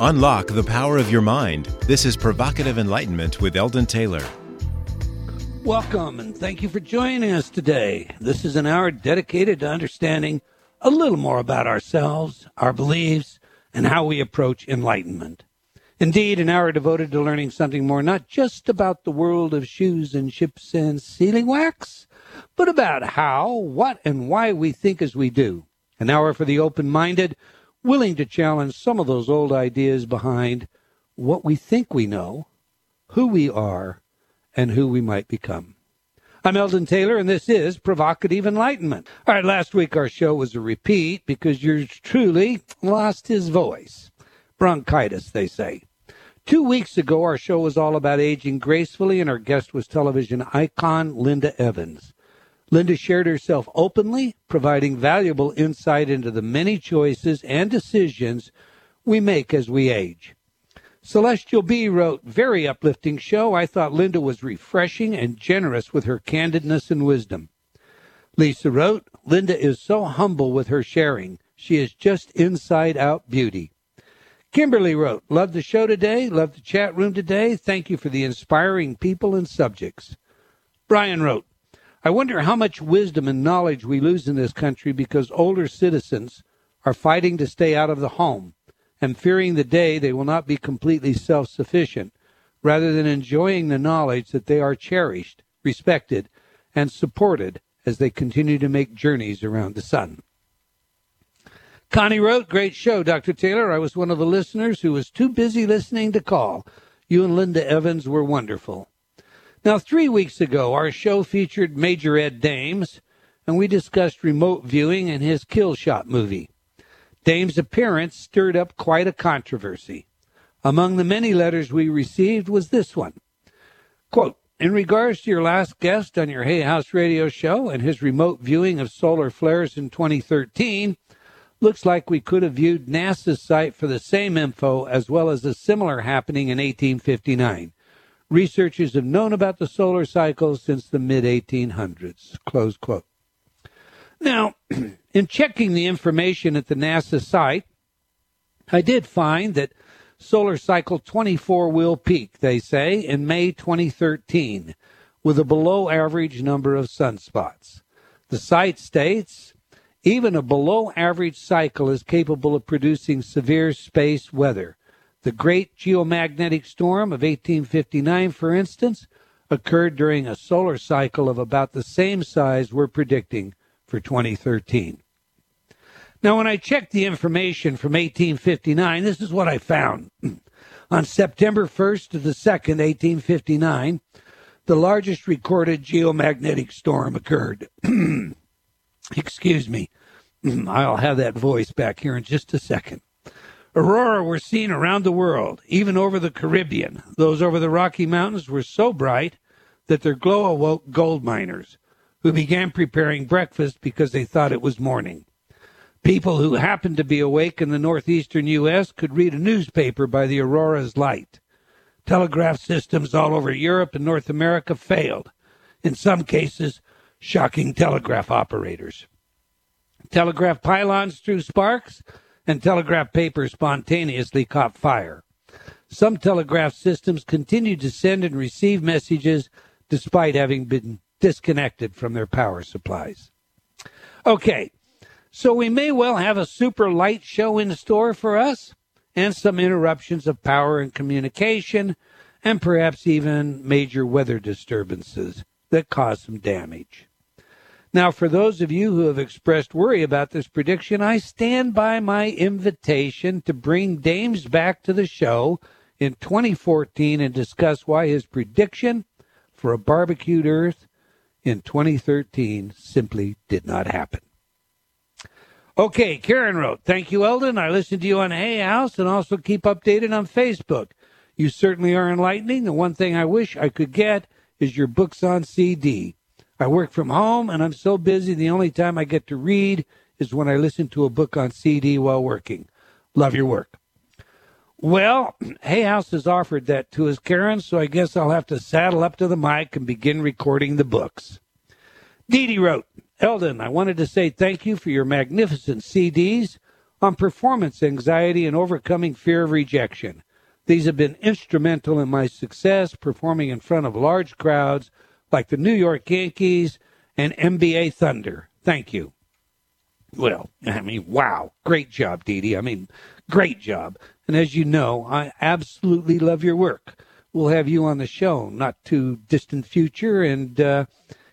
Unlock the power of your mind. This is Provocative Enlightenment with Eldon Taylor. Welcome and thank you for joining us today. This is an hour dedicated to understanding a little more about ourselves, our beliefs, and how we approach enlightenment. Indeed, an hour devoted to learning something more, not just about the world of shoes and ships and sealing wax, but about how, what, and why we think as we do. An hour for the open minded willing to challenge some of those old ideas behind what we think we know, who we are, and who we might become. I'm Eldon Taylor, and this is Provocative Enlightenment. All right, last week our show was a repeat because yours truly lost his voice. Bronchitis, they say. Two weeks ago, our show was all about aging gracefully, and our guest was television icon Linda Evans. Linda shared herself openly, providing valuable insight into the many choices and decisions we make as we age. Celestial B wrote, Very uplifting show. I thought Linda was refreshing and generous with her candidness and wisdom. Lisa wrote, Linda is so humble with her sharing. She is just inside out beauty. Kimberly wrote, Love the show today. Love the chat room today. Thank you for the inspiring people and subjects. Brian wrote, I wonder how much wisdom and knowledge we lose in this country because older citizens are fighting to stay out of the home and fearing the day they will not be completely self sufficient, rather than enjoying the knowledge that they are cherished, respected, and supported as they continue to make journeys around the sun. Connie wrote, Great show, Dr. Taylor. I was one of the listeners who was too busy listening to call. You and Linda Evans were wonderful. Now, three weeks ago, our show featured Major Ed Dames, and we discussed remote viewing and his kill shot movie. Dames' appearance stirred up quite a controversy. Among the many letters we received was this one. Quote, in regards to your last guest on your Hay House radio show and his remote viewing of solar flares in 2013, looks like we could have viewed NASA's site for the same info as well as a similar happening in 1859. Researchers have known about the solar cycle since the mid 1800s. Close quote. Now, in checking the information at the NASA site, I did find that solar cycle 24 will peak, they say, in May 2013 with a below average number of sunspots. The site states even a below average cycle is capable of producing severe space weather. The Great Geomagnetic Storm of 1859, for instance, occurred during a solar cycle of about the same size we're predicting for 2013. Now, when I checked the information from 1859, this is what I found. On September 1st to the 2nd, 1859, the largest recorded geomagnetic storm occurred. Excuse me. I'll have that voice back here in just a second. Aurora were seen around the world, even over the Caribbean. Those over the Rocky Mountains were so bright that their glow awoke gold miners, who began preparing breakfast because they thought it was morning. People who happened to be awake in the northeastern U.S. could read a newspaper by the aurora's light. Telegraph systems all over Europe and North America failed, in some cases, shocking telegraph operators. Telegraph pylons threw sparks, and telegraph paper spontaneously caught fire. Some telegraph systems continued to send and receive messages despite having been disconnected from their power supplies. Okay, so we may well have a super light show in store for us and some interruptions of power and communication and perhaps even major weather disturbances that cause some damage. Now, for those of you who have expressed worry about this prediction, I stand by my invitation to bring Dames back to the show in 2014 and discuss why his prediction for a barbecued Earth in 2013 simply did not happen. Okay, Karen wrote, Thank you, Eldon. I listen to you on Hay House and also keep updated on Facebook. You certainly are enlightening. The one thing I wish I could get is your books on CD. I work from home and I'm so busy the only time I get to read is when I listen to a book on CD while working. Love your work. Well, Hay House has offered that to us, Karen, so I guess I'll have to saddle up to the mic and begin recording the books. Dee Dee wrote, Eldon, I wanted to say thank you for your magnificent CDs. on performance anxiety and overcoming fear of rejection. These have been instrumental in my success performing in front of large crowds like the New York Yankees and NBA Thunder. Thank you. Well, I mean, wow. Great job, Dee Dee. I mean, great job. And as you know, I absolutely love your work. We'll have you on the show not too distant future, and uh,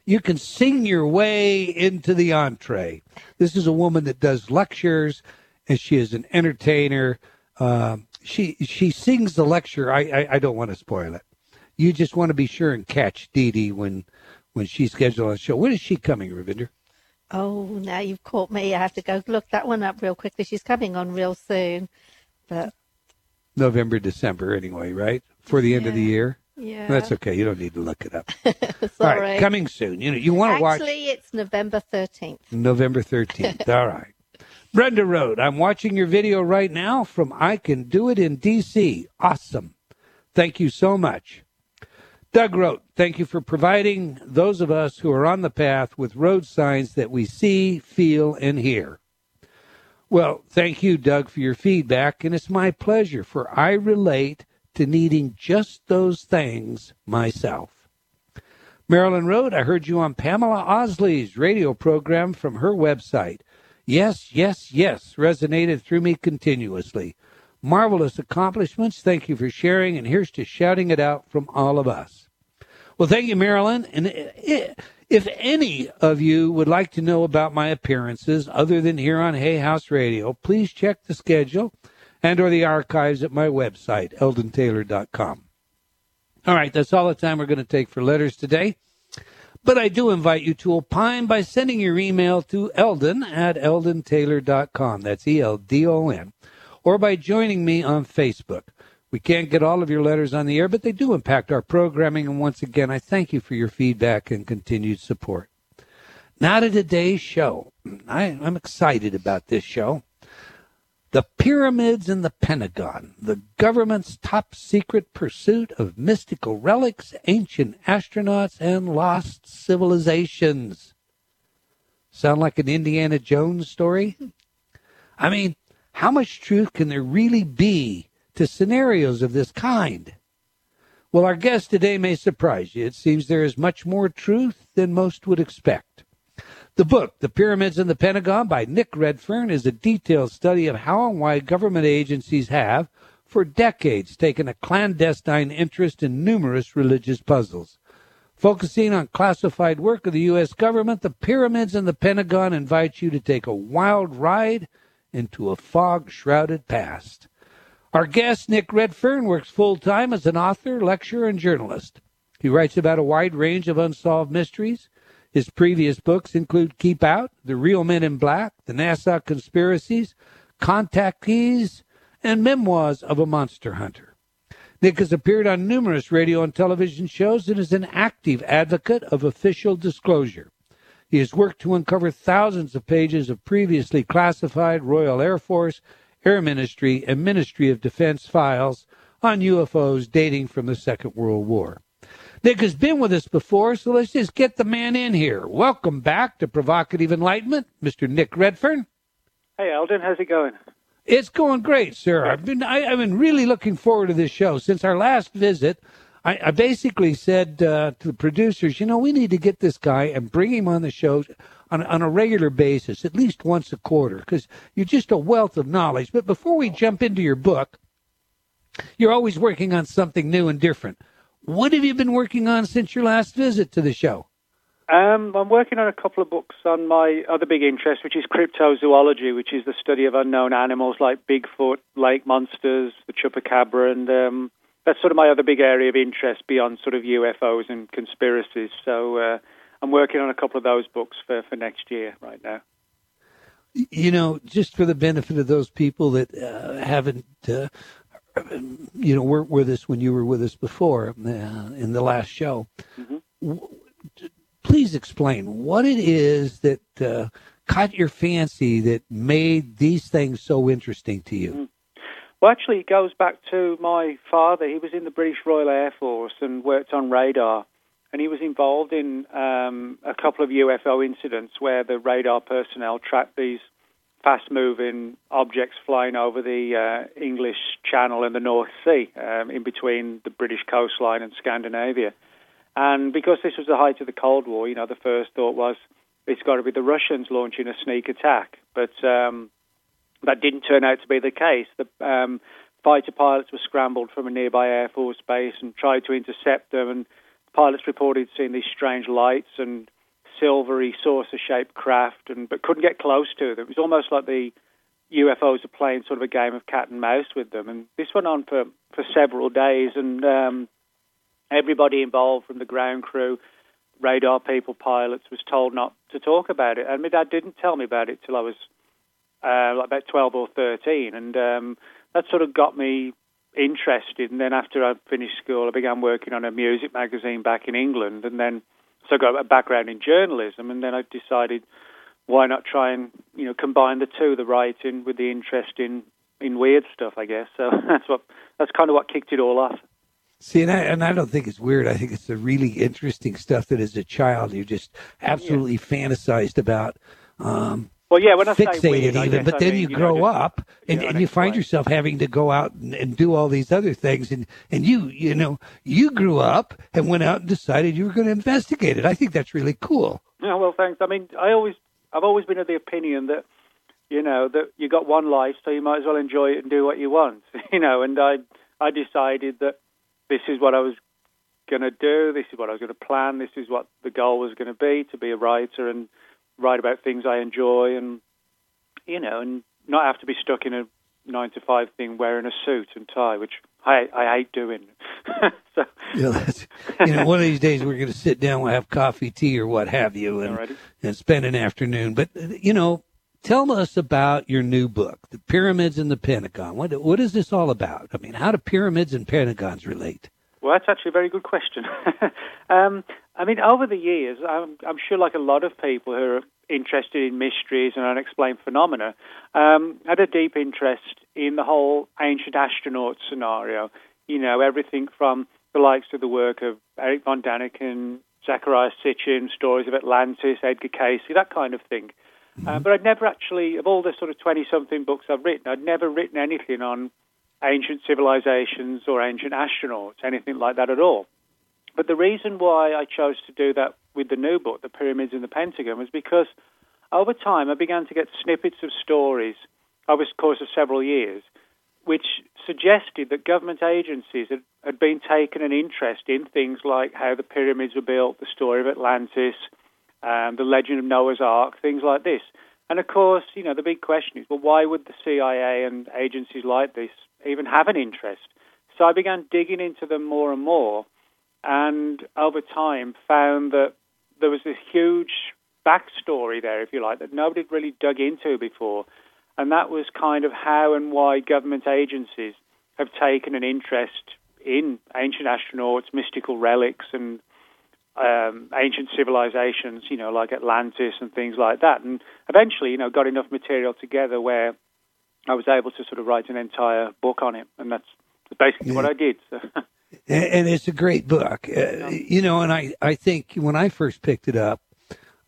you can sing your way into the entree. This is a woman that does lectures, and she is an entertainer. Uh, she she sings the lecture. I, I, I don't want to spoil it. You just want to be sure and catch Dee Dee when when she's scheduled on the show. When is she coming, Ravinder? Oh, now you've caught me. I have to go look that one up real quickly. She's coming on real soon. But November, December, anyway, right? For the end yeah. of the year. Yeah, that's okay. You don't need to look it up. all right, right. coming soon. You know, you want to watch. Actually, it's November thirteenth. November thirteenth. all right. Brenda Road, I'm watching your video right now from I Can Do It in DC. Awesome. Thank you so much. Doug wrote, Thank you for providing those of us who are on the path with road signs that we see, feel, and hear. Well, thank you, Doug, for your feedback, and it's my pleasure, for I relate to needing just those things myself. Marilyn wrote, I heard you on Pamela Osley's radio program from her website. Yes, yes, yes, resonated through me continuously. Marvelous accomplishments. Thank you for sharing, and here's to shouting it out from all of us. Well, thank you, Marilyn. And if any of you would like to know about my appearances other than here on Hay House Radio, please check the schedule and or the archives at my website, eldontaylor.com. All right, that's all the time we're going to take for letters today. But I do invite you to opine by sending your email to eldon at eldontaylor.com. That's E-L-D-O-N. Or by joining me on Facebook. We can't get all of your letters on the air, but they do impact our programming. And once again, I thank you for your feedback and continued support. Now to today's show. I, I'm excited about this show. The pyramids in the Pentagon, the government's top secret pursuit of mystical relics, ancient astronauts, and lost civilizations. Sound like an Indiana Jones story? I mean, how much truth can there really be to scenarios of this kind? Well, our guest today may surprise you. It seems there is much more truth than most would expect. The book, The Pyramids in the Pentagon by Nick Redfern, is a detailed study of how and why government agencies have, for decades, taken a clandestine interest in numerous religious puzzles. Focusing on classified work of the U.S. government, The Pyramids in the Pentagon invites you to take a wild ride into a fog shrouded past. Our guest, Nick Redfern, works full time as an author, lecturer, and journalist. He writes about a wide range of unsolved mysteries. His previous books include Keep Out, The Real Men in Black, The NASA Conspiracies, Contactees, and Memoirs of a Monster Hunter. Nick has appeared on numerous radio and television shows and is an active advocate of official disclosure. He has worked to uncover thousands of pages of previously classified Royal Air Force, Air Ministry, and Ministry of Defense files on UFOs dating from the Second World War. Nick has been with us before, so let's just get the man in here. Welcome back to Provocative Enlightenment, Mr. Nick Redfern. Hey, Eldon, how's it going? It's going great, sir. I've been I, have been really looking forward to this show since our last visit. I, I basically said uh, to the producers, you know, we need to get this guy and bring him on the show on, on a regular basis, at least once a quarter, because you're just a wealth of knowledge. But before we jump into your book, you're always working on something new and different. What have you been working on since your last visit to the show? Um, I'm working on a couple of books on my other big interest, which is cryptozoology, which is the study of unknown animals like Bigfoot, lake monsters, the chupacabra, and um, that's sort of my other big area of interest beyond sort of UFOs and conspiracies. So uh, I'm working on a couple of those books for, for next year right now. You know, just for the benefit of those people that uh, haven't, uh, you know, weren't with us when you were with us before uh, in the last show. Mm-hmm. Please explain what it is that uh, caught your fancy that made these things so interesting to you. Mm-hmm. Well, actually, it goes back to my father. He was in the British Royal Air Force and worked on radar. And he was involved in um, a couple of UFO incidents where the radar personnel tracked these fast-moving objects flying over the uh, English Channel and the North Sea, um, in between the British coastline and Scandinavia. And because this was the height of the Cold War, you know, the first thought was it's got to be the Russians launching a sneak attack. But um, that didn't turn out to be the case. The um, fighter pilots were scrambled from a nearby Air Force base and tried to intercept them. And pilots reported seeing these strange lights and silvery saucer-shaped craft, and but couldn't get close to them. It was almost like the UFOs are playing sort of a game of cat and mouse with them. And this went on for for several days, and um, everybody involved, from the ground crew, radar people, pilots, was told not to talk about it. And my dad didn't tell me about it till I was uh, like about twelve or thirteen, and um, that sort of got me interested. And then after I finished school, I began working on a music magazine back in England, and then so I got a background in journalism, and then I decided why not try and you know combine the two, the writing with the interest in in weird stuff, I guess. So that's what that's kind of what kicked it all off. See, and I, and I don't think it's weird. I think it's the really interesting stuff that as a child you just absolutely yeah. fantasized about. Um, well, yeah, when I fixated even, but I then mean, you you grow know, up and, you know, and you find explain. yourself having to go out and, and do all these other things, and and you you know you grew up and went out and decided you were going to investigate it. I think that's really cool. Yeah, well, thanks. I mean, I always, I've always been of the opinion that, you know, that you got one life, so you might as well enjoy it and do what you want, you know. And I, I decided that this is what I was going to do. This is what I was going to plan. This is what the goal was going to be to be a writer and write about things I enjoy, and you know, and not have to be stuck in a nine to five thing wearing a suit and tie, which I, I hate doing. so, Yeah, that's, you know, one of these days we're going to sit down, we'll have coffee, tea, or what have you, and, Alrighty. and spend an afternoon. But you know, tell us about your new book, "The Pyramids and the Pentagon." What what is this all about? I mean, how do pyramids and pentagons relate? Well, that's actually a very good question. um, I mean, over the years, I'm, I'm sure, like a lot of people who are interested in mysteries and unexplained phenomena, um, had a deep interest in the whole ancient astronaut scenario. You know, everything from the likes of the work of Eric von Daniken, Zacharias Sitchin, stories of Atlantis, Edgar Cayce, that kind of thing. Uh, but I'd never actually, of all the sort of 20 something books I've written, I'd never written anything on ancient civilizations or ancient astronauts, anything like that at all. But the reason why I chose to do that with the new book, The Pyramids and the Pentagon, was because over time I began to get snippets of stories over the course of several years, which suggested that government agencies had, had been taken an interest in things like how the pyramids were built, the story of Atlantis, um, the legend of Noah's Ark, things like this. And of course, you know, the big question is, well, why would the CIA and agencies like this even have an interest? So I began digging into them more and more, and over time found that there was this huge backstory there, if you like, that nobody had really dug into before. And that was kind of how and why government agencies have taken an interest in ancient astronauts, mystical relics, and um, ancient civilizations, you know, like Atlantis and things like that. And eventually, you know, got enough material together where I was able to sort of write an entire book on it. And that's basically what I did. So. and, and it's a great book. Uh, you know, and I, I think when I first picked it up,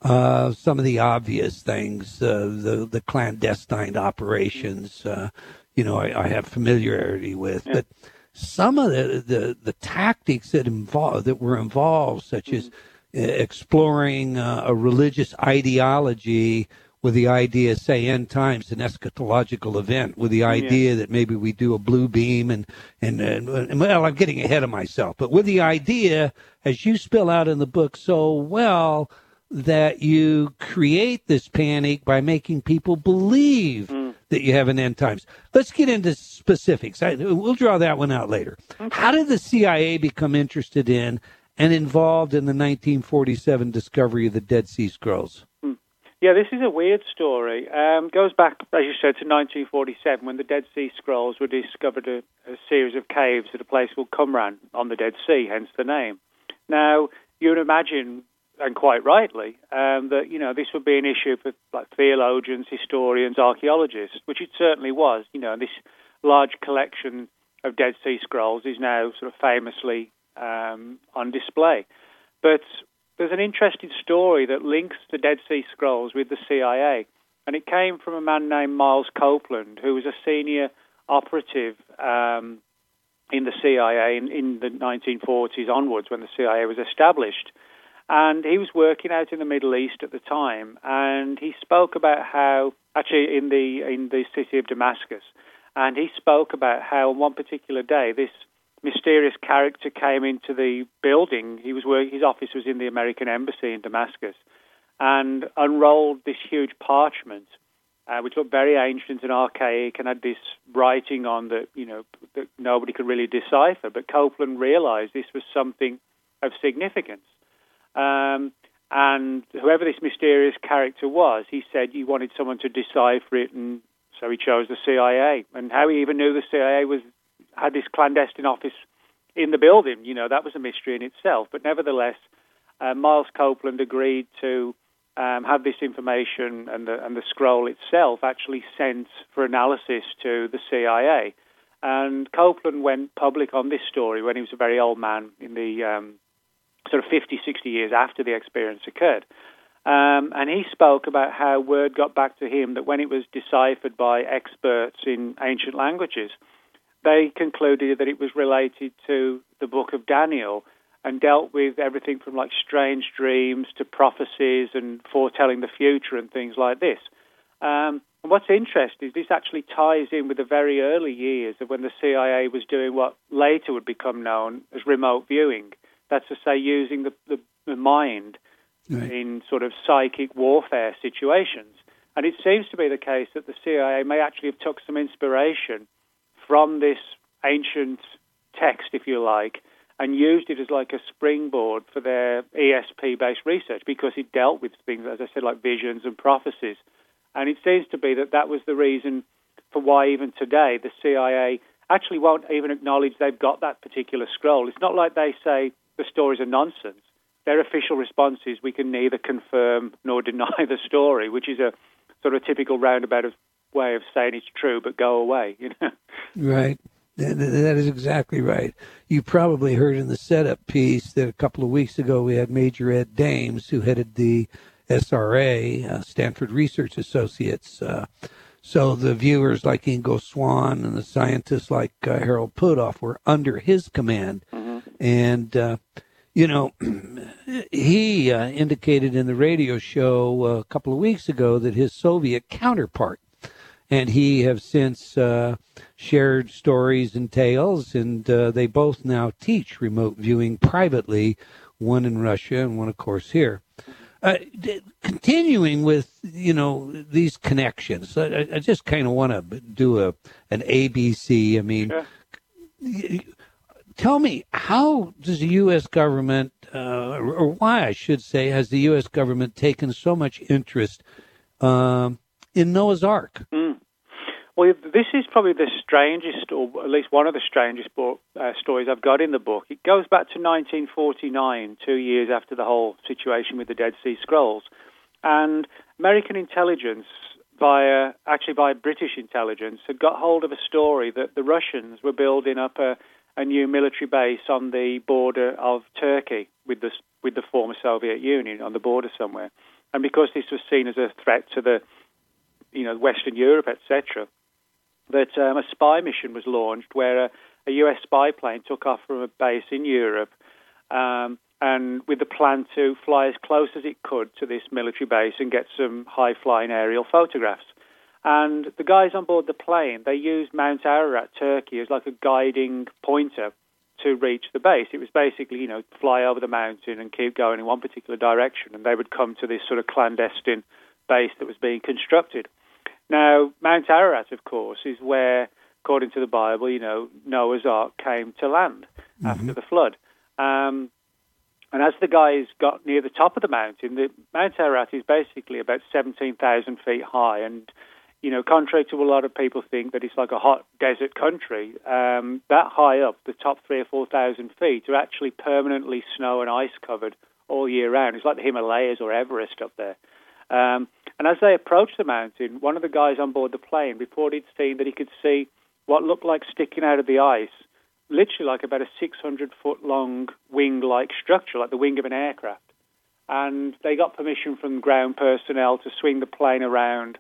uh, some of the obvious things, uh, the the clandestine operations, uh, you know, I, I have familiarity with, but some of the, the, the tactics that involve that were involved, such as uh, exploring uh, a religious ideology with the idea, say, end times, an eschatological event, with the idea that maybe we do a blue beam and, and, and, and, well, I'm getting ahead of myself, but with the idea, as you spill out in the book so well, that you create this panic by making people believe mm. that you have an end times. Let's get into specifics. I, we'll draw that one out later. How did the CIA become interested in and involved in the 1947 discovery of the Dead Sea Scrolls? Hmm. Yeah, this is a weird story. Um, goes back, as you said, to 1947 when the Dead Sea Scrolls were discovered a, a series of caves at a place called Qumran on the Dead Sea, hence the name. Now, you would imagine, and quite rightly, um, that you know this would be an issue for like theologians, historians, archaeologists, which it certainly was. You know, this large collection of Dead Sea Scrolls is now sort of famously um, on display. But there's an interesting story that links the Dead Sea Scrolls with the CIA. and it came from a man named Miles Copeland, who was a senior operative um, in the CIA in, in the 1940s onwards when the CIA was established. And he was working out in the Middle East at the time, and he spoke about how, actually, in the in the city of Damascus, and he spoke about how on one particular day this mysterious character came into the building. He was working, his office was in the American embassy in Damascus, and unrolled this huge parchment, uh, which looked very ancient and archaic, and had this writing on that you know that nobody could really decipher. But Copeland realised this was something of significance. Um, and whoever this mysterious character was, he said he wanted someone to decipher it, and so he chose the CIA. And how he even knew the CIA was had this clandestine office in the building, you know, that was a mystery in itself. But nevertheless, uh, Miles Copeland agreed to um, have this information and the, and the scroll itself actually sent for analysis to the CIA. And Copeland went public on this story when he was a very old man in the um, sort of 50, 60 years after the experience occurred. Um, and he spoke about how word got back to him that when it was deciphered by experts in ancient languages, they concluded that it was related to the book of Daniel and dealt with everything from like strange dreams to prophecies and foretelling the future and things like this. Um, and what's interesting is this actually ties in with the very early years of when the CIA was doing what later would become known as remote viewing. That's to say, using the, the, the mind right. in sort of psychic warfare situations. And it seems to be the case that the CIA may actually have took some inspiration from this ancient text, if you like, and used it as like a springboard for their ESP based research because it dealt with things, as I said, like visions and prophecies. And it seems to be that that was the reason for why even today the CIA actually won't even acknowledge they've got that particular scroll. It's not like they say the stories are nonsense. Their official response is we can neither confirm nor deny the story, which is a sort of typical roundabout way of saying it's true, but go away. You know. Right. That is exactly right. You probably heard in the setup piece that a couple of weeks ago we had Major Ed Dames, who headed the SRA, uh, Stanford Research Associates. Uh, so the viewers like Ingo Swann and the scientists like uh, Harold Puthoff were under his command. Mm-hmm. And, uh, you know, he uh, indicated in the radio show uh, a couple of weeks ago that his Soviet counterpart and he have since uh, shared stories and tales, and uh, they both now teach remote viewing privately, one in Russia and one, of course, here. Uh, d- continuing with you know these connections, I, I just kind of want to do a an ABC. I mean, sure. tell me how does the U.S. government, uh, or why I should say, has the U.S. government taken so much interest um, in Noah's Ark? Mm. Well, this is probably the strangest, or at least one of the strangest book, uh, stories I've got in the book. It goes back to 1949, two years after the whole situation with the Dead Sea Scrolls. And American intelligence, via actually by British intelligence, had got hold of a story that the Russians were building up a, a new military base on the border of Turkey with the, with the former Soviet Union on the border somewhere. And because this was seen as a threat to the you know, Western Europe, etc., that um, a spy mission was launched where a, a, US spy plane took off from a base in Europe um, and with the plan to fly as close as it could to this military base and get some high flying aerial photographs. And the guys on board the plane, they used Mount Ararat, Turkey, as like a guiding pointer to reach the base. It was basically, you know, fly over the mountain and keep going in one particular direction, and they would come to this sort of clandestine base that was being constructed. Now, Mount Ararat, of course, is where, according to the Bible, you know, Noah's Ark came to land mm-hmm. after the flood. Um, and as the guys got near the top of the mountain, the Mount Ararat is basically about 17,000 feet high. And, you know, contrary to a lot of people think that it's like a hot desert country, um, that high up, the top three or 4,000 feet, are actually permanently snow and ice covered all year round. It's like the Himalayas or Everest up there. Um, and as they approached the mountain, one of the guys on board the plane reported seeing that he could see what looked like sticking out of the ice, literally like about a 600 foot long wing like structure, like the wing of an aircraft. And they got permission from ground personnel to swing the plane around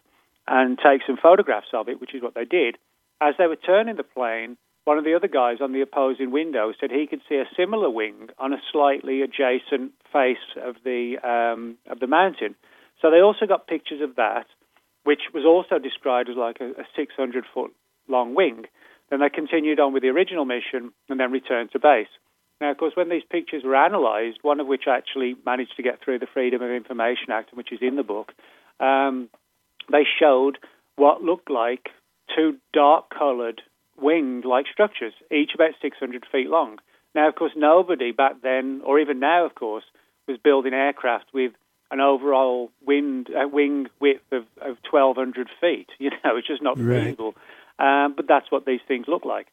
and take some photographs of it, which is what they did. As they were turning the plane, one of the other guys on the opposing window said he could see a similar wing on a slightly adjacent face of the um, of the mountain. So they also got pictures of that, which was also described as like a, a 600 foot long wing. Then they continued on with the original mission and then returned to base. Now, of course, when these pictures were analysed, one of which actually managed to get through the Freedom of Information Act, which is in the book, um, they showed what looked like two dark coloured winged like structures, each about 600 feet long. Now, of course, nobody back then, or even now, of course, was building aircraft with an overall wind, uh, wing width of, of 1,200 feet. You know, it's just not right. feasible. Um, but that's what these things look like.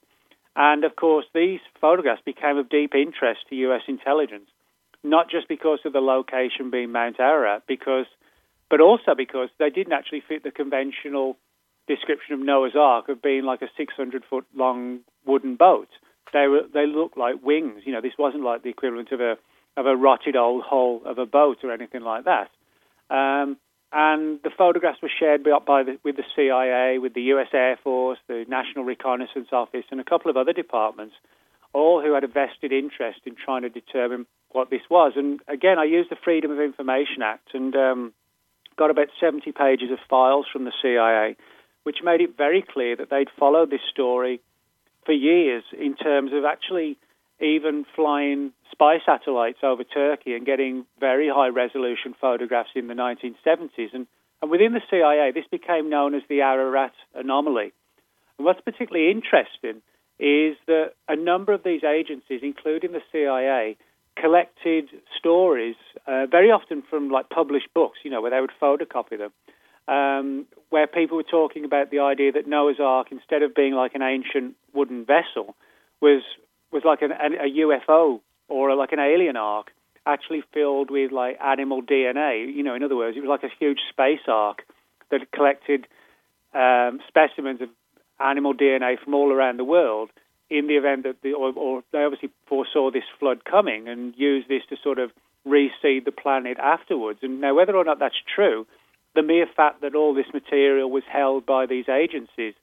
And of course, these photographs became of deep interest to U.S. intelligence, not just because of the location being Mount Ararat, because, but also because they didn't actually fit the conventional description of Noah's Ark of being like a 600 foot long wooden boat. They were they looked like wings. You know, this wasn't like the equivalent of a of a rotted old hull of a boat or anything like that. Um, and the photographs were shared by, the, with the CIA, with the U.S. Air Force, the National Reconnaissance Office, and a couple of other departments, all who had a vested interest in trying to determine what this was. And again, I used the Freedom of Information Act and um, got about 70 pages of files from the CIA which made it very clear that they'd followed this story for years in terms of actually even flying spy satellites over Turkey and getting very high resolution photographs in the 1970s. And, and within the CIA, this became known as the Ararat anomaly. And what's particularly interesting is that a number of these agencies, including the CIA, collected stories, uh, very often from like published books, you know, where they would photocopy them, um, where people were talking about the idea that Noah's Ark, instead of being like an ancient wooden vessel, was was like an, a UFO or like an alien ark, actually filled with like animal DNA. You know, in other words, it was like a huge space ark that collected um, specimens of animal DNA from all around the world. In the event that the, or, or they obviously foresaw this flood coming and used this to sort of reseed the planet afterwards. And now, whether or not that's true the mere fact that all this material was held by these agencies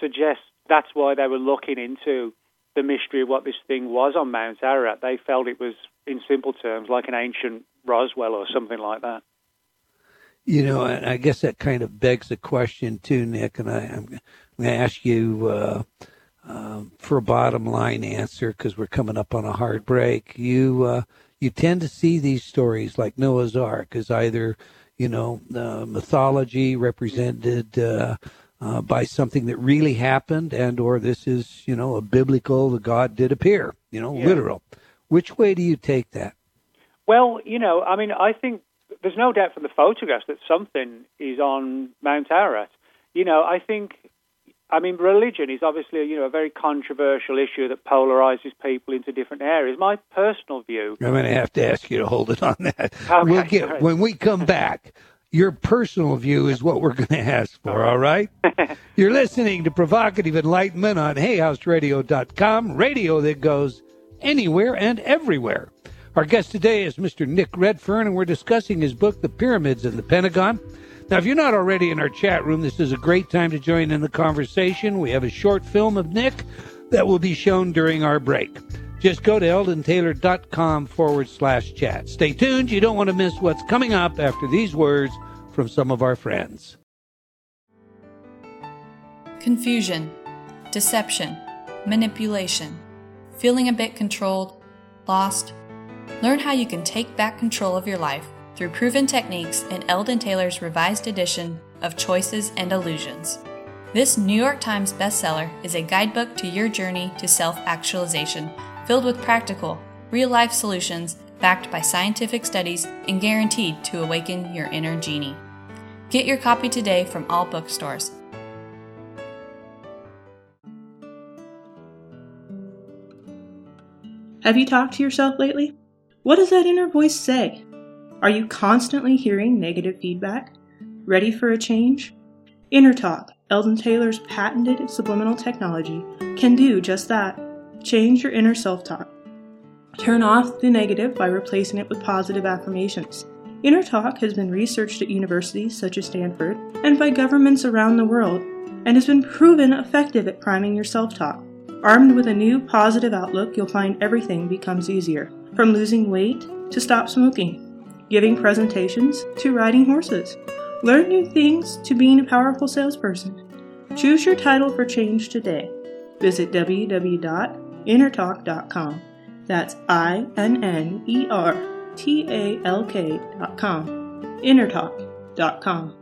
suggests that's why they were looking into the mystery of what this thing was on Mount Ararat. They felt it was, in simple terms, like an ancient Roswell or something like that. You know, and I guess that kind of begs the question too, Nick. And I, am going to ask you uh, uh, for a bottom line answer because we're coming up on a hard break. You uh, you tend to see these stories like Noah's Ark as either you know, uh, mythology represented uh, by something that really happened, and or this is, you know, a biblical, the God did appear, you know, yeah. literal. Which way do you take that? Well, you know, I mean, I think there's no doubt from the photographs that something is on Mount Ararat. You know, I think I mean, religion is obviously you know a very controversial issue that polarizes people into different areas. My personal view. I'm going to have to ask you to hold it on that. Okay, we'll get when we come back. Your personal view is what we're going to ask for. All right. You're listening to provocative enlightenment on HayHouseRadio.com, radio that goes anywhere and everywhere. Our guest today is Mr. Nick Redfern, and we're discussing his book, The Pyramids and the Pentagon. Now, if you're not already in our chat room, this is a great time to join in the conversation. We have a short film of Nick that will be shown during our break. Just go to eldontaylor.com forward slash chat. Stay tuned. You don't want to miss what's coming up after these words from some of our friends. Confusion, deception, manipulation, feeling a bit controlled, lost. Learn how you can take back control of your life through proven techniques in Eldon Taylor's revised edition of Choices and Illusions. This New York Times bestseller is a guidebook to your journey to self actualization, filled with practical, real life solutions backed by scientific studies and guaranteed to awaken your inner genie. Get your copy today from all bookstores. Have you talked to yourself lately? What does that inner voice say? Are you constantly hearing negative feedback? Ready for a change? Inner Talk, Eldon Taylor's patented subliminal technology, can do just that. Change your inner self talk. Turn off the negative by replacing it with positive affirmations. Inner Talk has been researched at universities such as Stanford and by governments around the world and has been proven effective at priming your self talk. Armed with a new positive outlook, you'll find everything becomes easier from losing weight to stop smoking, giving presentations to riding horses. Learn new things to being a powerful salesperson. Choose your title for change today. Visit www.innertalk.com. That's I N N E R T A L K.com. Innertalk.com.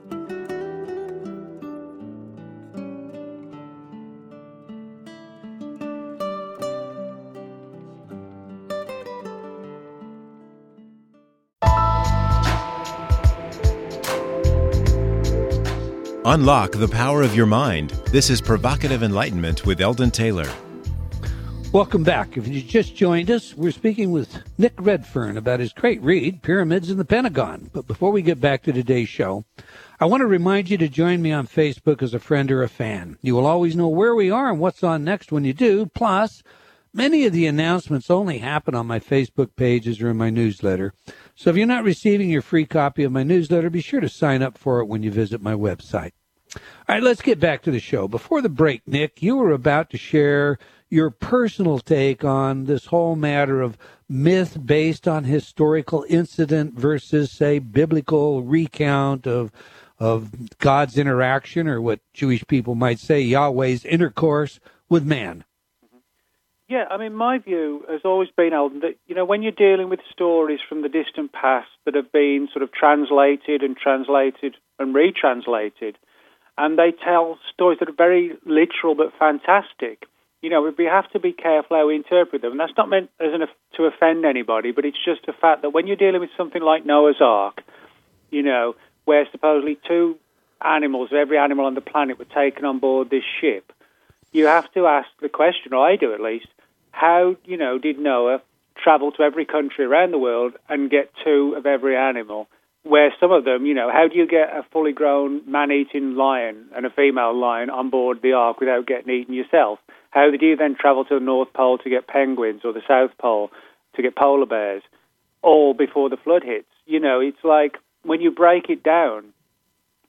Unlock the power of your mind. This is Provocative Enlightenment with Eldon Taylor. Welcome back. If you just joined us, we're speaking with Nick Redfern about his great read, Pyramids in the Pentagon. But before we get back to today's show, I want to remind you to join me on Facebook as a friend or a fan. You will always know where we are and what's on next when you do. Plus, many of the announcements only happen on my Facebook pages or in my newsletter. So if you're not receiving your free copy of my newsletter, be sure to sign up for it when you visit my website. All right, let's get back to the show. Before the break, Nick, you were about to share your personal take on this whole matter of myth based on historical incident versus, say, biblical recount of of God's interaction, or what Jewish people might say, Yahweh's intercourse with man. Mm-hmm. Yeah, I mean, my view has always been, Eldon, that, you know, when you're dealing with stories from the distant past that have been sort of translated and translated and retranslated, and they tell stories that are very literal but fantastic, you know, we have to be careful how we interpret them. And that's not meant as an, to offend anybody, but it's just a fact that when you're dealing with something like Noah's Ark, you know, where supposedly two animals, every animal on the planet, were taken on board this ship, you have to ask the question, or I do at least, how you know did Noah travel to every country around the world and get two of every animal? Where some of them, you know, how do you get a fully grown man-eating lion and a female lion on board the ark without getting eaten yourself? How did you then travel to the North Pole to get penguins or the South Pole to get polar bears, all before the flood hits? You know, it's like when you break it down,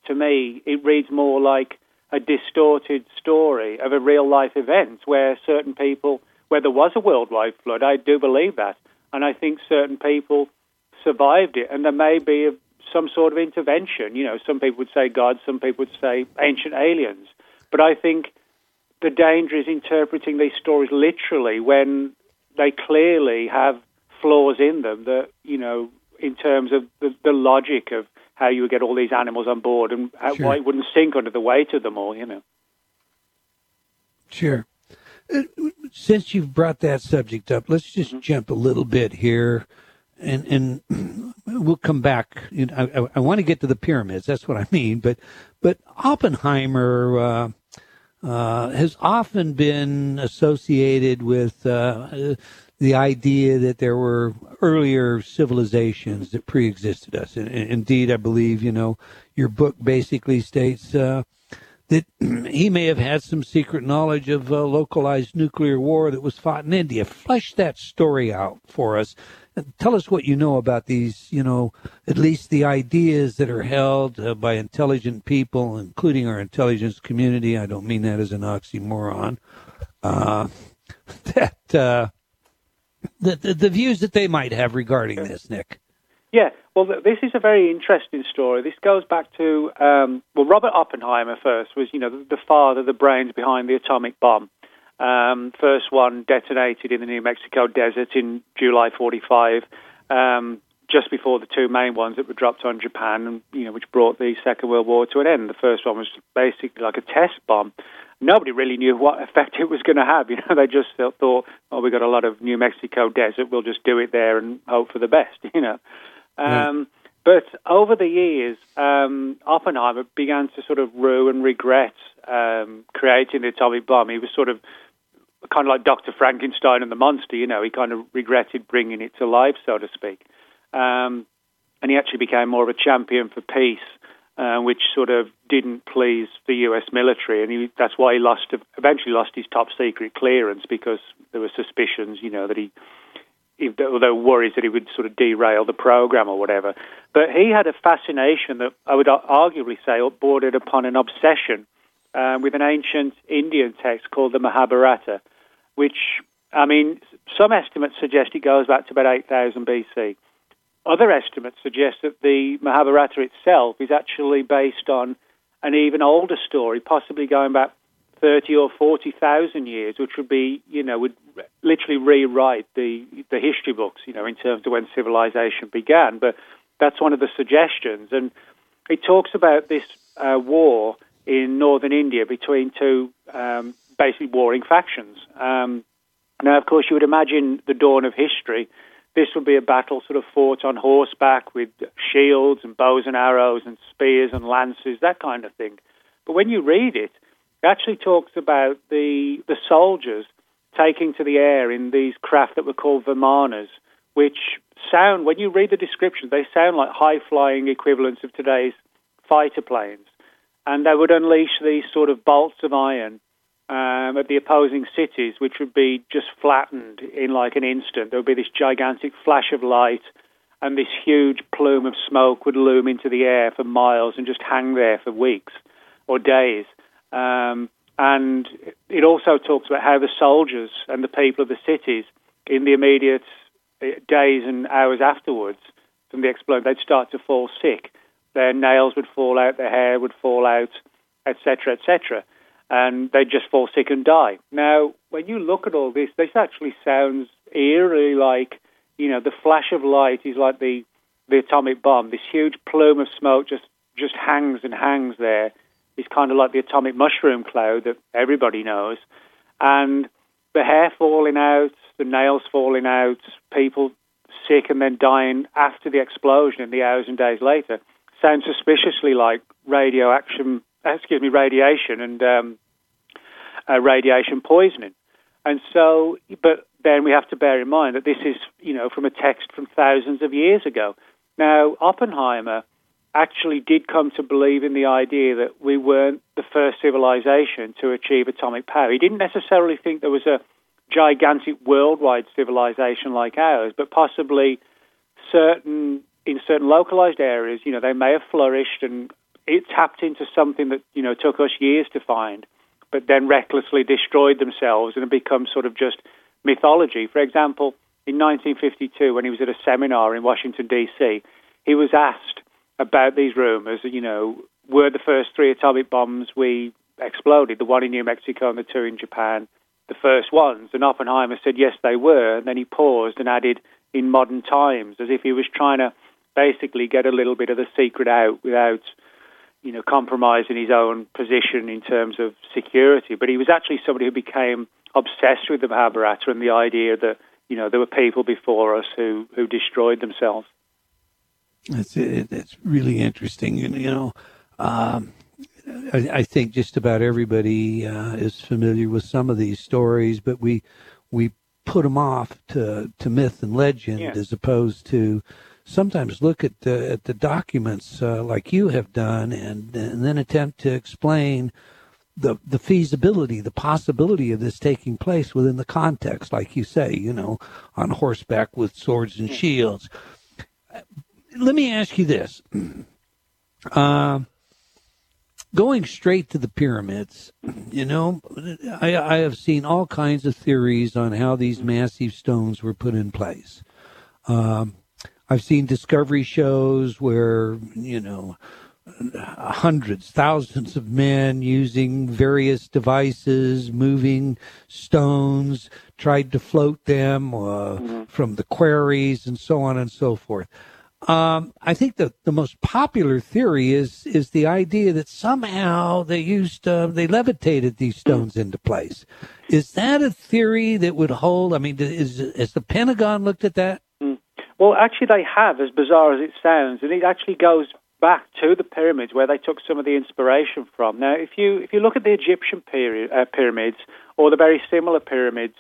to me, it reads more like a distorted story of a real life event where certain people where there was a worldwide flood. I do believe that. And I think certain people survived it. And there may be some sort of intervention. You know, some people would say God, some people would say ancient aliens. But I think the danger is interpreting these stories literally when they clearly have flaws in them that, you know, in terms of the, the logic of how you would get all these animals on board and sure. why it wouldn't sink under the weight of them all, you know. Sure. Since you've brought that subject up, let's just mm-hmm. jump a little bit here, and and we'll come back. You know, I, I, want to get to the pyramids. That's what I mean. But but Oppenheimer uh, uh, has often been associated with uh, the idea that there were earlier civilizations that pre-existed us. And, and indeed, I believe you know your book basically states uh, that he may have had some secret knowledge of a localized nuclear war that was fought in India. Flesh that story out for us. Tell us what you know about these, you know, at least the ideas that are held uh, by intelligent people, including our intelligence community. I don't mean that as an oxymoron. Uh, that uh, the, the, the views that they might have regarding this, Nick. Yeah, well, this is a very interesting story. This goes back to um, well, Robert Oppenheimer first was you know the, the father, the brains behind the atomic bomb. Um, first one detonated in the New Mexico desert in July 45, um, just before the two main ones that were dropped on Japan, you know which brought the Second World War to an end. The first one was basically like a test bomb. Nobody really knew what effect it was going to have. You know, they just thought, "Oh, we got a lot of New Mexico desert. We'll just do it there and hope for the best." You know. Um, But over the years, um, Oppenheimer began to sort of rue and regret um, creating the atomic bomb. He was sort of kind of like Dr. Frankenstein and the monster, you know, he kind of regretted bringing it to life, so to speak. Um, and he actually became more of a champion for peace, uh, which sort of didn't please the U.S. military, and he, that's why he lost, eventually lost his top secret clearance because there were suspicions, you know, that he although worries that he would sort of derail the program or whatever. But he had a fascination that I would arguably say bordered upon an obsession um, with an ancient Indian text called the Mahabharata, which, I mean, some estimates suggest it goes back to about 8000 BC. Other estimates suggest that the Mahabharata itself is actually based on an even older story, possibly going back 30 or 40,000 years, which would be, you know, would literally rewrite the, the history books, you know, in terms of when civilization began. But that's one of the suggestions. And it talks about this uh, war in northern India between two um, basically warring factions. Um, now, of course, you would imagine the dawn of history. This would be a battle sort of fought on horseback with shields and bows and arrows and spears and lances, that kind of thing. But when you read it, it actually talks about the the soldiers taking to the air in these craft that were called vimanas, which sound, when you read the descriptions, they sound like high flying equivalents of today's fighter planes. And they would unleash these sort of bolts of iron um, at the opposing cities, which would be just flattened in like an instant. There would be this gigantic flash of light, and this huge plume of smoke would loom into the air for miles and just hang there for weeks or days. Um, and it also talks about how the soldiers and the people of the cities, in the immediate uh, days and hours afterwards from the explosion, they'd start to fall sick. Their nails would fall out, their hair would fall out, etc., etc., and they'd just fall sick and die. Now, when you look at all this, this actually sounds eerily like, you know, the flash of light is like the the atomic bomb. This huge plume of smoke just just hangs and hangs there. It's kind of like the atomic mushroom cloud that everybody knows. And the hair falling out, the nails falling out, people sick and then dying after the explosion in the hours and days later sounds suspiciously like radioaction, excuse me, radiation and um, uh, radiation poisoning. And so, but then we have to bear in mind that this is, you know, from a text from thousands of years ago. Now, Oppenheimer actually did come to believe in the idea that we weren't the first civilization to achieve atomic power. He didn't necessarily think there was a gigantic worldwide civilization like ours, but possibly certain in certain localized areas, you know, they may have flourished and it tapped into something that, you know, took us years to find, but then recklessly destroyed themselves and it become sort of just mythology. For example, in 1952, when he was at a seminar in Washington, D.C., he was asked about these rumors. You know, were the first three atomic bombs we exploded, the one in New Mexico and the two in Japan, the first ones? And Oppenheimer said, yes, they were. And then he paused and added, in modern times, as if he was trying to basically get a little bit of the secret out without, you know, compromising his own position in terms of security. But he was actually somebody who became obsessed with the Mahabharata and the idea that, you know, there were people before us who, who destroyed themselves. It's it's really interesting, And, you know. Um, I, I, think just about everybody uh, is familiar with some of these stories, but we we put them off to, to myth and legend yeah. as opposed to sometimes look at the at the documents uh, like you have done and and then attempt to explain the the feasibility, the possibility of this taking place within the context, like you say, you know, on horseback with swords and shields let me ask you this. Uh, going straight to the pyramids, you know, I, I, have seen all kinds of theories on how these massive stones were put in place. Um, I've seen discovery shows where, you know, hundreds, thousands of men using various devices, moving stones, tried to float them uh, mm-hmm. from the quarries and so on and so forth. Um, I think the, the most popular theory is is the idea that somehow they used uh, they levitated these stones into place. Is that a theory that would hold? I mean, is has the Pentagon looked at that? Well, actually, they have, as bizarre as it sounds, and it actually goes back to the pyramids where they took some of the inspiration from. Now, if you if you look at the Egyptian period, uh, pyramids or the very similar pyramids,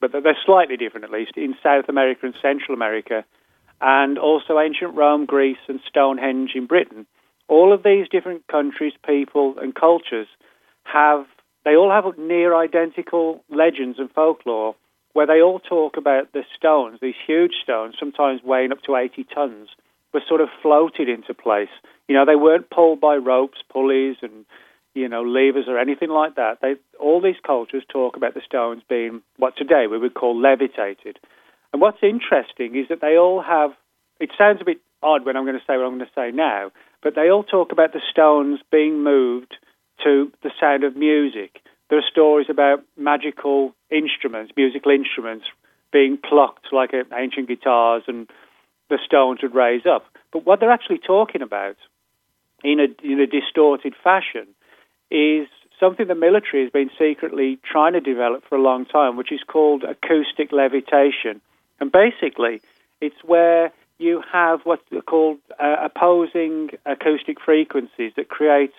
but they're slightly different at least in South America and Central America and also ancient Rome, Greece, and Stonehenge in Britain. All of these different countries, people, and cultures have they all have near identical legends and folklore where they all talk about the stones, these huge stones, sometimes weighing up to 80 tons, were sort of floated into place. You know, they weren't pulled by ropes, pulleys, and you know levers or anything like that. They all these cultures talk about the stones being what today we would call levitated. And what's interesting is that they all have. It sounds a bit odd when I'm going to say what I'm going to say now, but they all talk about the stones being moved to the sound of music. There are stories about magical instruments, musical instruments, being plucked like ancient guitars, and the stones would raise up. But what they're actually talking about, in a in a distorted fashion, is something the military has been secretly trying to develop for a long time, which is called acoustic levitation. And basically, it's where you have what's called uh, opposing acoustic frequencies that create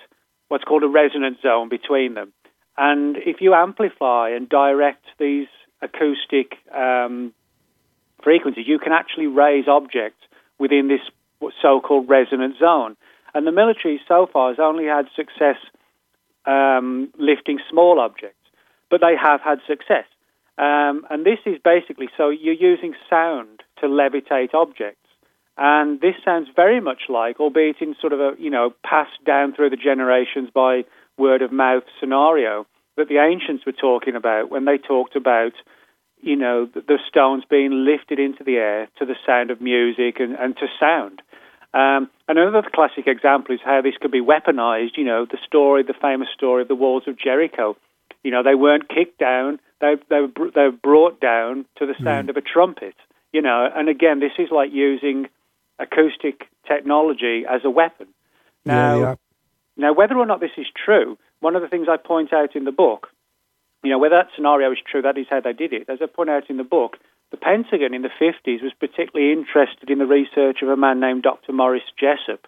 what's called a resonance zone between them. And if you amplify and direct these acoustic um, frequencies, you can actually raise objects within this so-called resonance zone. And the military so far has only had success um, lifting small objects, but they have had success. Um, and this is basically so you're using sound to levitate objects. And this sounds very much like, albeit in sort of a, you know, passed down through the generations by word of mouth scenario that the ancients were talking about when they talked about, you know, the stones being lifted into the air to the sound of music and, and to sound. Um, another classic example is how this could be weaponized. You know, the story, the famous story of the walls of Jericho. You know, they weren't kicked down; they they were, they were brought down to the sound mm. of a trumpet. You know, and again, this is like using acoustic technology as a weapon. Now, yeah. Now whether or not this is true, one of the things I point out in the book, you know, whether that scenario is true, that is how they did it. As I point out in the book, the Pentagon in the 50s was particularly interested in the research of a man named Dr. Morris Jessup,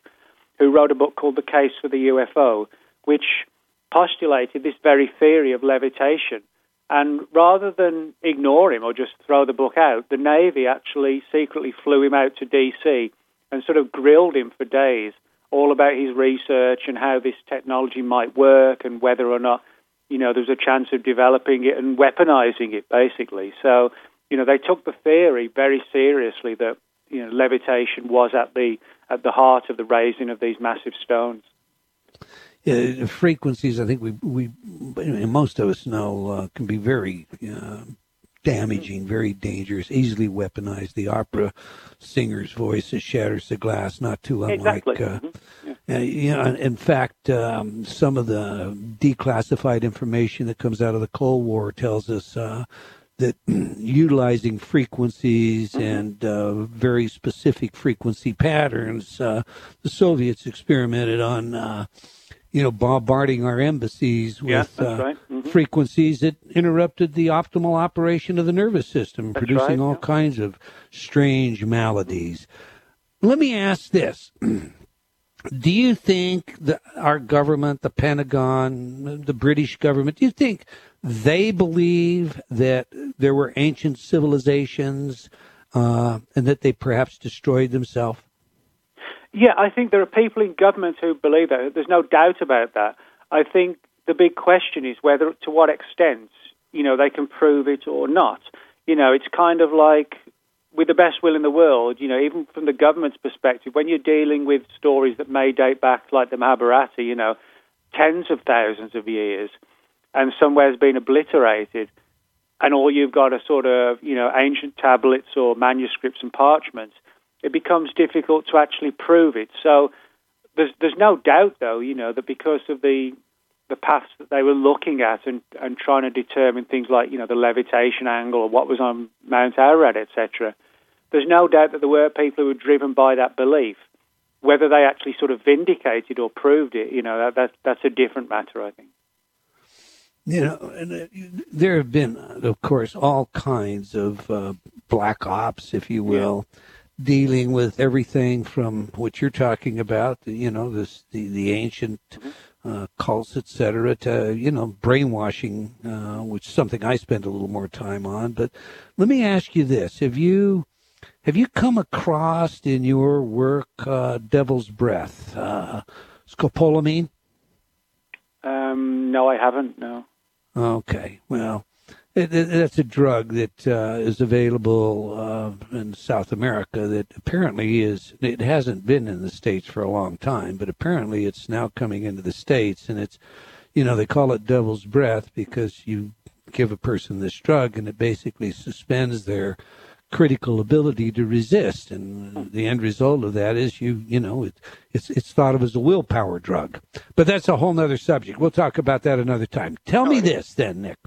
who wrote a book called The Case for the UFO, which postulated this very theory of levitation. And rather than ignore him or just throw the book out, the Navy actually secretly flew him out to DC and sort of grilled him for days all about his research and how this technology might work and whether or not you know there's a chance of developing it and weaponizing it basically. So you know they took the theory very seriously that you know levitation was at the at the heart of the raising of these massive stones. Yeah, frequencies I think we we most of us know uh, can be very uh, damaging, very dangerous, easily weaponized. The opera singer's voice shatters the glass, not too unlike. Exactly. Uh, mm-hmm. yeah. uh, you know, in fact, um, some of the declassified information that comes out of the Cold War tells us uh, that utilizing frequencies mm-hmm. and uh, very specific frequency patterns, uh, the Soviets experimented on uh, you know, bombarding our embassies with yeah, uh, right. mm-hmm. frequencies that interrupted the optimal operation of the nervous system, that's producing right, all yeah. kinds of strange maladies. Let me ask this. do you think that our government, the Pentagon, the British government, do you think they believe that there were ancient civilizations uh, and that they perhaps destroyed themselves? Yeah, I think there are people in government who believe that. There's no doubt about that. I think the big question is whether, to what extent, you know, they can prove it or not. You know, it's kind of like with the best will in the world, you know, even from the government's perspective, when you're dealing with stories that may date back, like the Mahabharata, you know, tens of thousands of years, and somewhere has been obliterated, and all you've got are sort of, you know, ancient tablets or manuscripts and parchments it becomes difficult to actually prove it. So there's there's no doubt, though, you know, that because of the the paths that they were looking at and, and trying to determine things like, you know, the levitation angle or what was on Mount Ararat, etc., there's no doubt that there were people who were driven by that belief. Whether they actually sort of vindicated or proved it, you know, that, that that's a different matter, I think. You know, and, uh, there have been, of course, all kinds of uh, black ops, if you will. Yeah dealing with everything from what you're talking about, you know, this the the ancient uh, cults, etc., to you know brainwashing, uh, which is something I spend a little more time on. But let me ask you this: Have you have you come across in your work uh, Devil's Breath, uh, scopolamine? Um, no, I haven't. No. Okay. Well, that's a drug that uh, is available uh, in South America. That apparently is. It hasn't been in the states for a long time, but apparently it's now coming into the states, and it's, you know, they call it devil's breath because you give a person this drug and it basically suspends their critical ability to resist and the end result of that is you you know it, it's it's thought of as a willpower drug but that's a whole other subject we'll talk about that another time tell me this then nick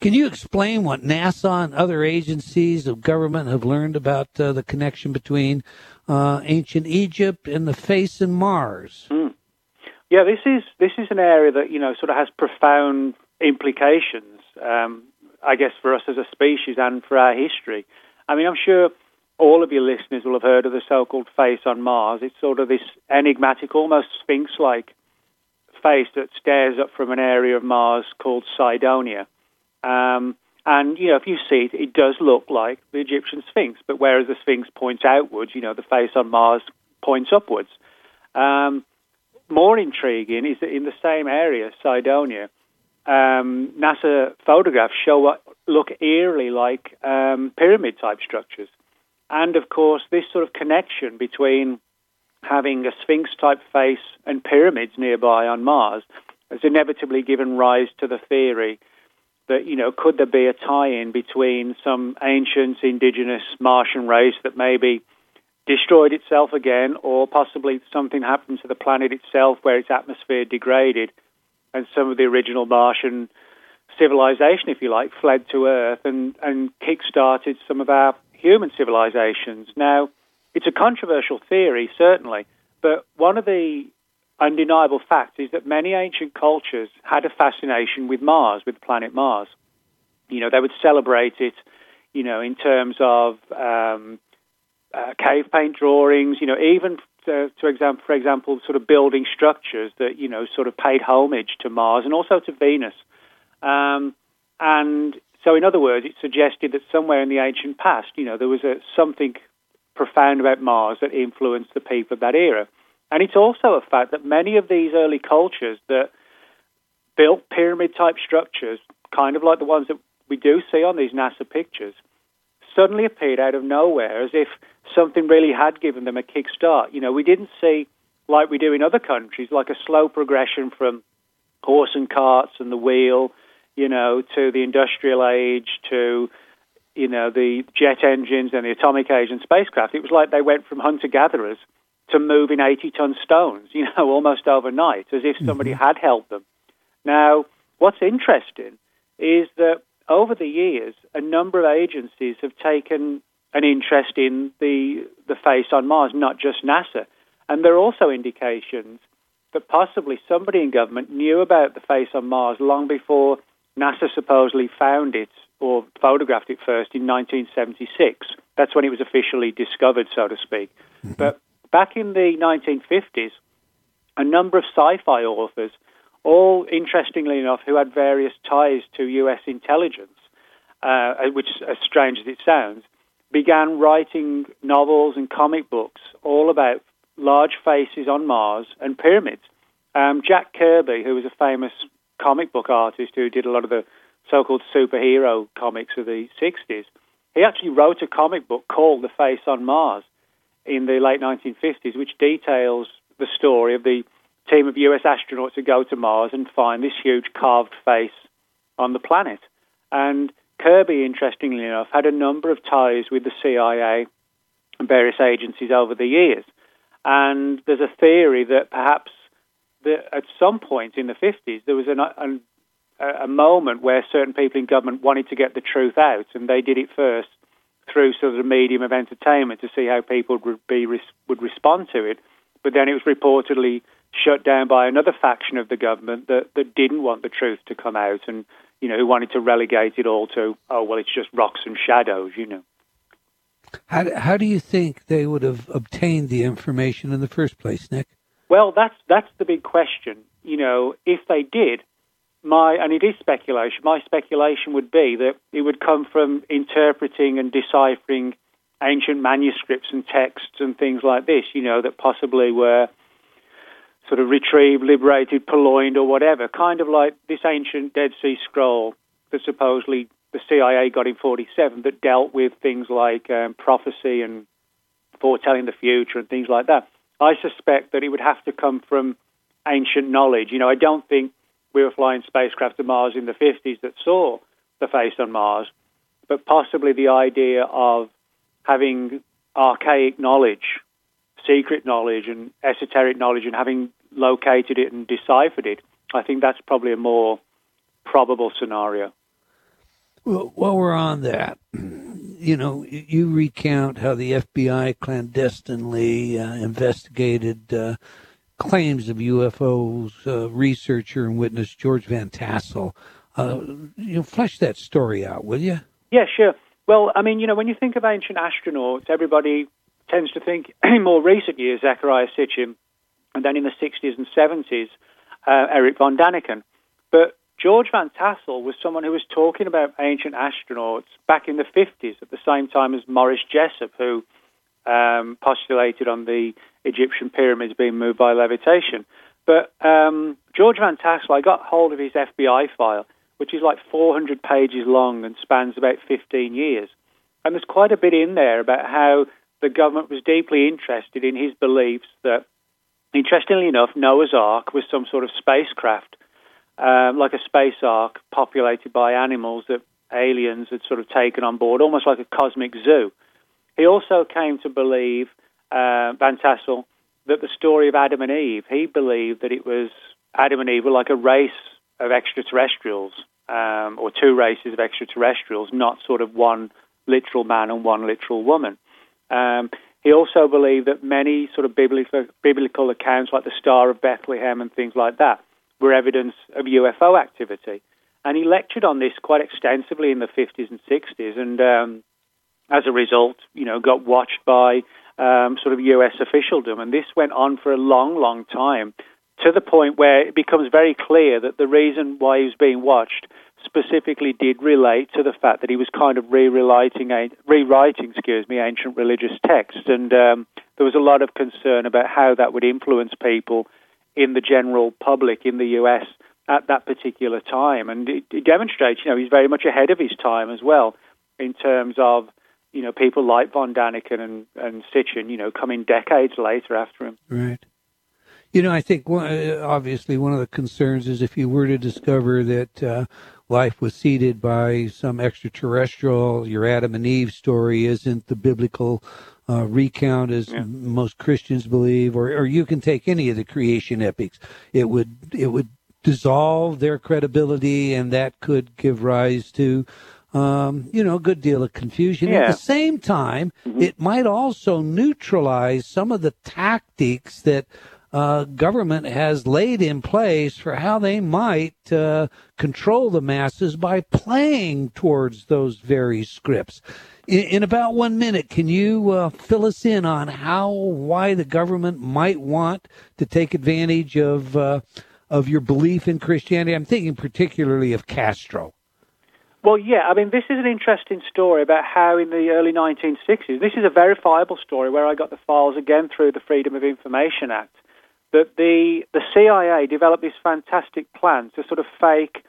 can you explain what NASA and other agencies of government have learned about uh, the connection between uh, ancient Egypt and the face and Mars? Mm. Yeah, this is this is an area that you know sort of has profound implications. Um, I guess for us as a species and for our history. I mean, I'm sure all of your listeners will have heard of the so-called face on Mars. It's sort of this enigmatic, almost sphinx-like face that stares up from an area of Mars called Cydonia. Um, and, you know, if you see it, it does look like the Egyptian Sphinx, but whereas the Sphinx points outwards, you know, the face on Mars points upwards. Um, more intriguing is that in the same area, Cydonia, um, NASA photographs show what look eerily like um, pyramid type structures. And of course, this sort of connection between having a Sphinx type face and pyramids nearby on Mars has inevitably given rise to the theory that, you know, could there be a tie in between some ancient indigenous Martian race that maybe destroyed itself again, or possibly something happened to the planet itself where its atmosphere degraded and some of the original Martian civilization, if you like, fled to Earth and, and kick-started some of our human civilizations. Now, it's a controversial theory, certainly, but one of the undeniable fact is that many ancient cultures had a fascination with Mars, with the planet Mars. You know, they would celebrate it, you know, in terms of um, uh, cave paint drawings, you know, even to, to example, for example, sort of building structures that you know sort of paid homage to Mars and also to Venus. Um, and so, in other words, it suggested that somewhere in the ancient past, you know, there was a, something profound about Mars that influenced the people of that era. And it's also a fact that many of these early cultures that built pyramid type structures, kind of like the ones that we do see on these NASA pictures, suddenly appeared out of nowhere as if something really had given them a kickstart. You know, we didn't see, like we do in other countries, like a slow progression from horse and carts and the wheel, you know, to the industrial age, to, you know, the jet engines and the atomic age and spacecraft. It was like they went from hunter gatherers to moving 80 ton stones, you know, almost overnight, as if somebody mm-hmm. had helped them. Now, what's interesting is that over the years, a number of agencies have taken an interest in the, the face on Mars, not just NASA. And there are also indications that possibly somebody in government knew about the face on Mars long before NASA supposedly found it or photographed it first in 1976. That's when it was officially discovered, so to speak. Mm-hmm. But back in the 1950s, a number of sci fi authors, all interestingly enough, who had various ties to US intelligence, uh, which, as strange as it sounds, began writing novels and comic books all about large faces on Mars and pyramids. Um, Jack Kirby, who was a famous comic book artist who did a lot of the so called superhero comics of the 60s, he actually wrote a comic book called The Face on Mars in the late 1950s, which details the story of the team of US astronauts who go to Mars and find this huge carved face on the planet. And Kirby, interestingly enough, had a number of ties with the CIA and various agencies over the years. And there's a theory that perhaps at some point in the 50s there was an, an, a moment where certain people in government wanted to get the truth out, and they did it first through sort of the medium of entertainment to see how people would be would respond to it. But then it was reportedly shut down by another faction of the government that, that didn't want the truth to come out and you know who wanted to relegate it all to oh well it's just rocks and shadows you know. How how do you think they would have obtained the information in the first place, Nick? Well, that's that's the big question. You know, if they did, my and it is speculation. My speculation would be that it would come from interpreting and deciphering ancient manuscripts and texts and things like this. You know that possibly were sort of retrieved, liberated, purloined, or whatever. Kind of like this ancient Dead Sea Scroll that supposedly the CIA got in 47 that dealt with things like um, prophecy and foretelling the future and things like that. I suspect that it would have to come from ancient knowledge. You know, I don't think we were flying spacecraft to Mars in the 50s that saw the face on Mars, but possibly the idea of having archaic knowledge, secret knowledge, and esoteric knowledge, and having located it and deciphered it. I think that's probably a more probable scenario. Well, while we're on that, you know, you recount how the FBI clandestinely uh, investigated uh, claims of UFOs. Uh, researcher and witness George Van Tassel. Uh, you know, flesh that story out, will you? Yeah, sure. Well, I mean, you know, when you think of ancient astronauts, everybody tends to think in more recent years Zecharia Sitchin, and then in the 60s and 70s, uh, Erich von Daniken. But George Van Tassel was someone who was talking about ancient astronauts back in the 50s at the same time as Morris Jessup, who um, postulated on the Egyptian pyramids being moved by levitation. But um, George Van Tassel, I got hold of his FBI file, which is like 400 pages long and spans about 15 years. And there's quite a bit in there about how the government was deeply interested in his beliefs that, interestingly enough, Noah's Ark was some sort of spacecraft, um, like a space ark populated by animals that aliens had sort of taken on board, almost like a cosmic zoo. He also came to believe, uh, Van Tassel, that the story of Adam and Eve, he believed that it was Adam and Eve were like a race of extraterrestrials, um, or two races of extraterrestrials, not sort of one literal man and one literal woman. Um, he also believed that many sort of biblical, biblical accounts, like the Star of Bethlehem and things like that, were evidence of UFO activity. And he lectured on this quite extensively in the 50s and 60s, and um, as a result, you know, got watched by um, sort of U.S. officialdom. And this went on for a long, long time to the point where it becomes very clear that the reason why he was being watched specifically did relate to the fact that he was kind of rewriting, rewriting, excuse me, ancient religious texts, and um, there was a lot of concern about how that would influence people in the general public in the U.S. at that particular time, and it, it demonstrates, you know, he's very much ahead of his time as well in terms of you know, people like von Daniken and, and Sitchin, you know, coming decades later after him. Right. You know, I think one, obviously one of the concerns is if you were to discover that uh, life was seeded by some extraterrestrial, your Adam and Eve story isn't the biblical uh, recount as yeah. most Christians believe, or, or you can take any of the creation epics. It would it would dissolve their credibility, and that could give rise to um, you know, a good deal of confusion. Yeah. At the same time, mm-hmm. it might also neutralize some of the tactics that uh, government has laid in place for how they might uh, control the masses by playing towards those very scripts. In, in about one minute, can you uh, fill us in on how, why the government might want to take advantage of uh, of your belief in Christianity? I'm thinking particularly of Castro. Well, yeah, I mean, this is an interesting story about how in the early 1960s, this is a verifiable story where I got the files again through the Freedom of Information Act, that the, the CIA developed this fantastic plan to sort of fake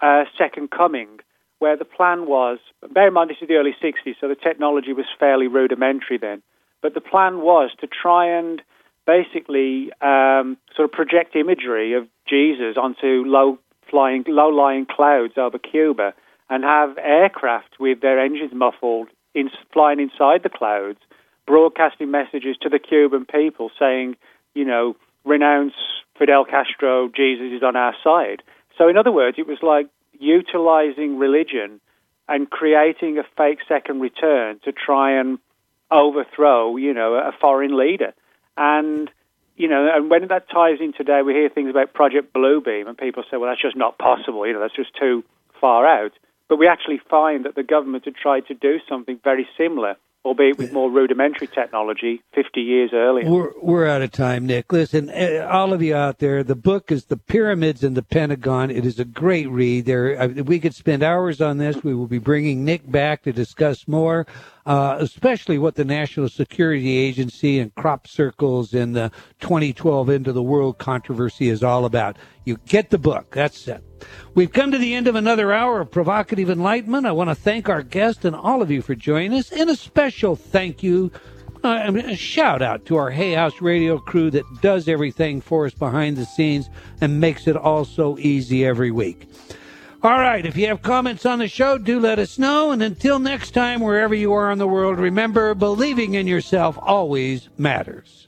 uh, Second Coming, where the plan was, bear in mind this is the early 60s, so the technology was fairly rudimentary then, but the plan was to try and basically um, sort of project imagery of Jesus onto low flying, low lying clouds over Cuba and have aircraft with their engines muffled in, flying inside the clouds, broadcasting messages to the Cuban people saying, you know, renounce Fidel Castro, Jesus is on our side. So, in other words, it was like utilizing religion and creating a fake second return to try and overthrow, you know, a foreign leader. And, you know, and when that ties in today, we hear things about Project Bluebeam, and people say, well, that's just not possible, you know, that's just too far out. But we actually find that the government had tried to do something very similar, albeit with more rudimentary technology, 50 years earlier. We're, we're out of time, Nick. Listen, eh, all of you out there, the book is The Pyramids and the Pentagon. It is a great read. There, uh, we could spend hours on this. We will be bringing Nick back to discuss more. Uh, especially what the National Security Agency and crop circles and the 2012 End of the World controversy is all about. You get the book. That's it. We've come to the end of another hour of provocative enlightenment. I want to thank our guest and all of you for joining us, and a special thank you, uh, a shout out to our Hay House Radio crew that does everything for us behind the scenes and makes it all so easy every week. All right, if you have comments on the show, do let us know. And until next time, wherever you are in the world, remember believing in yourself always matters.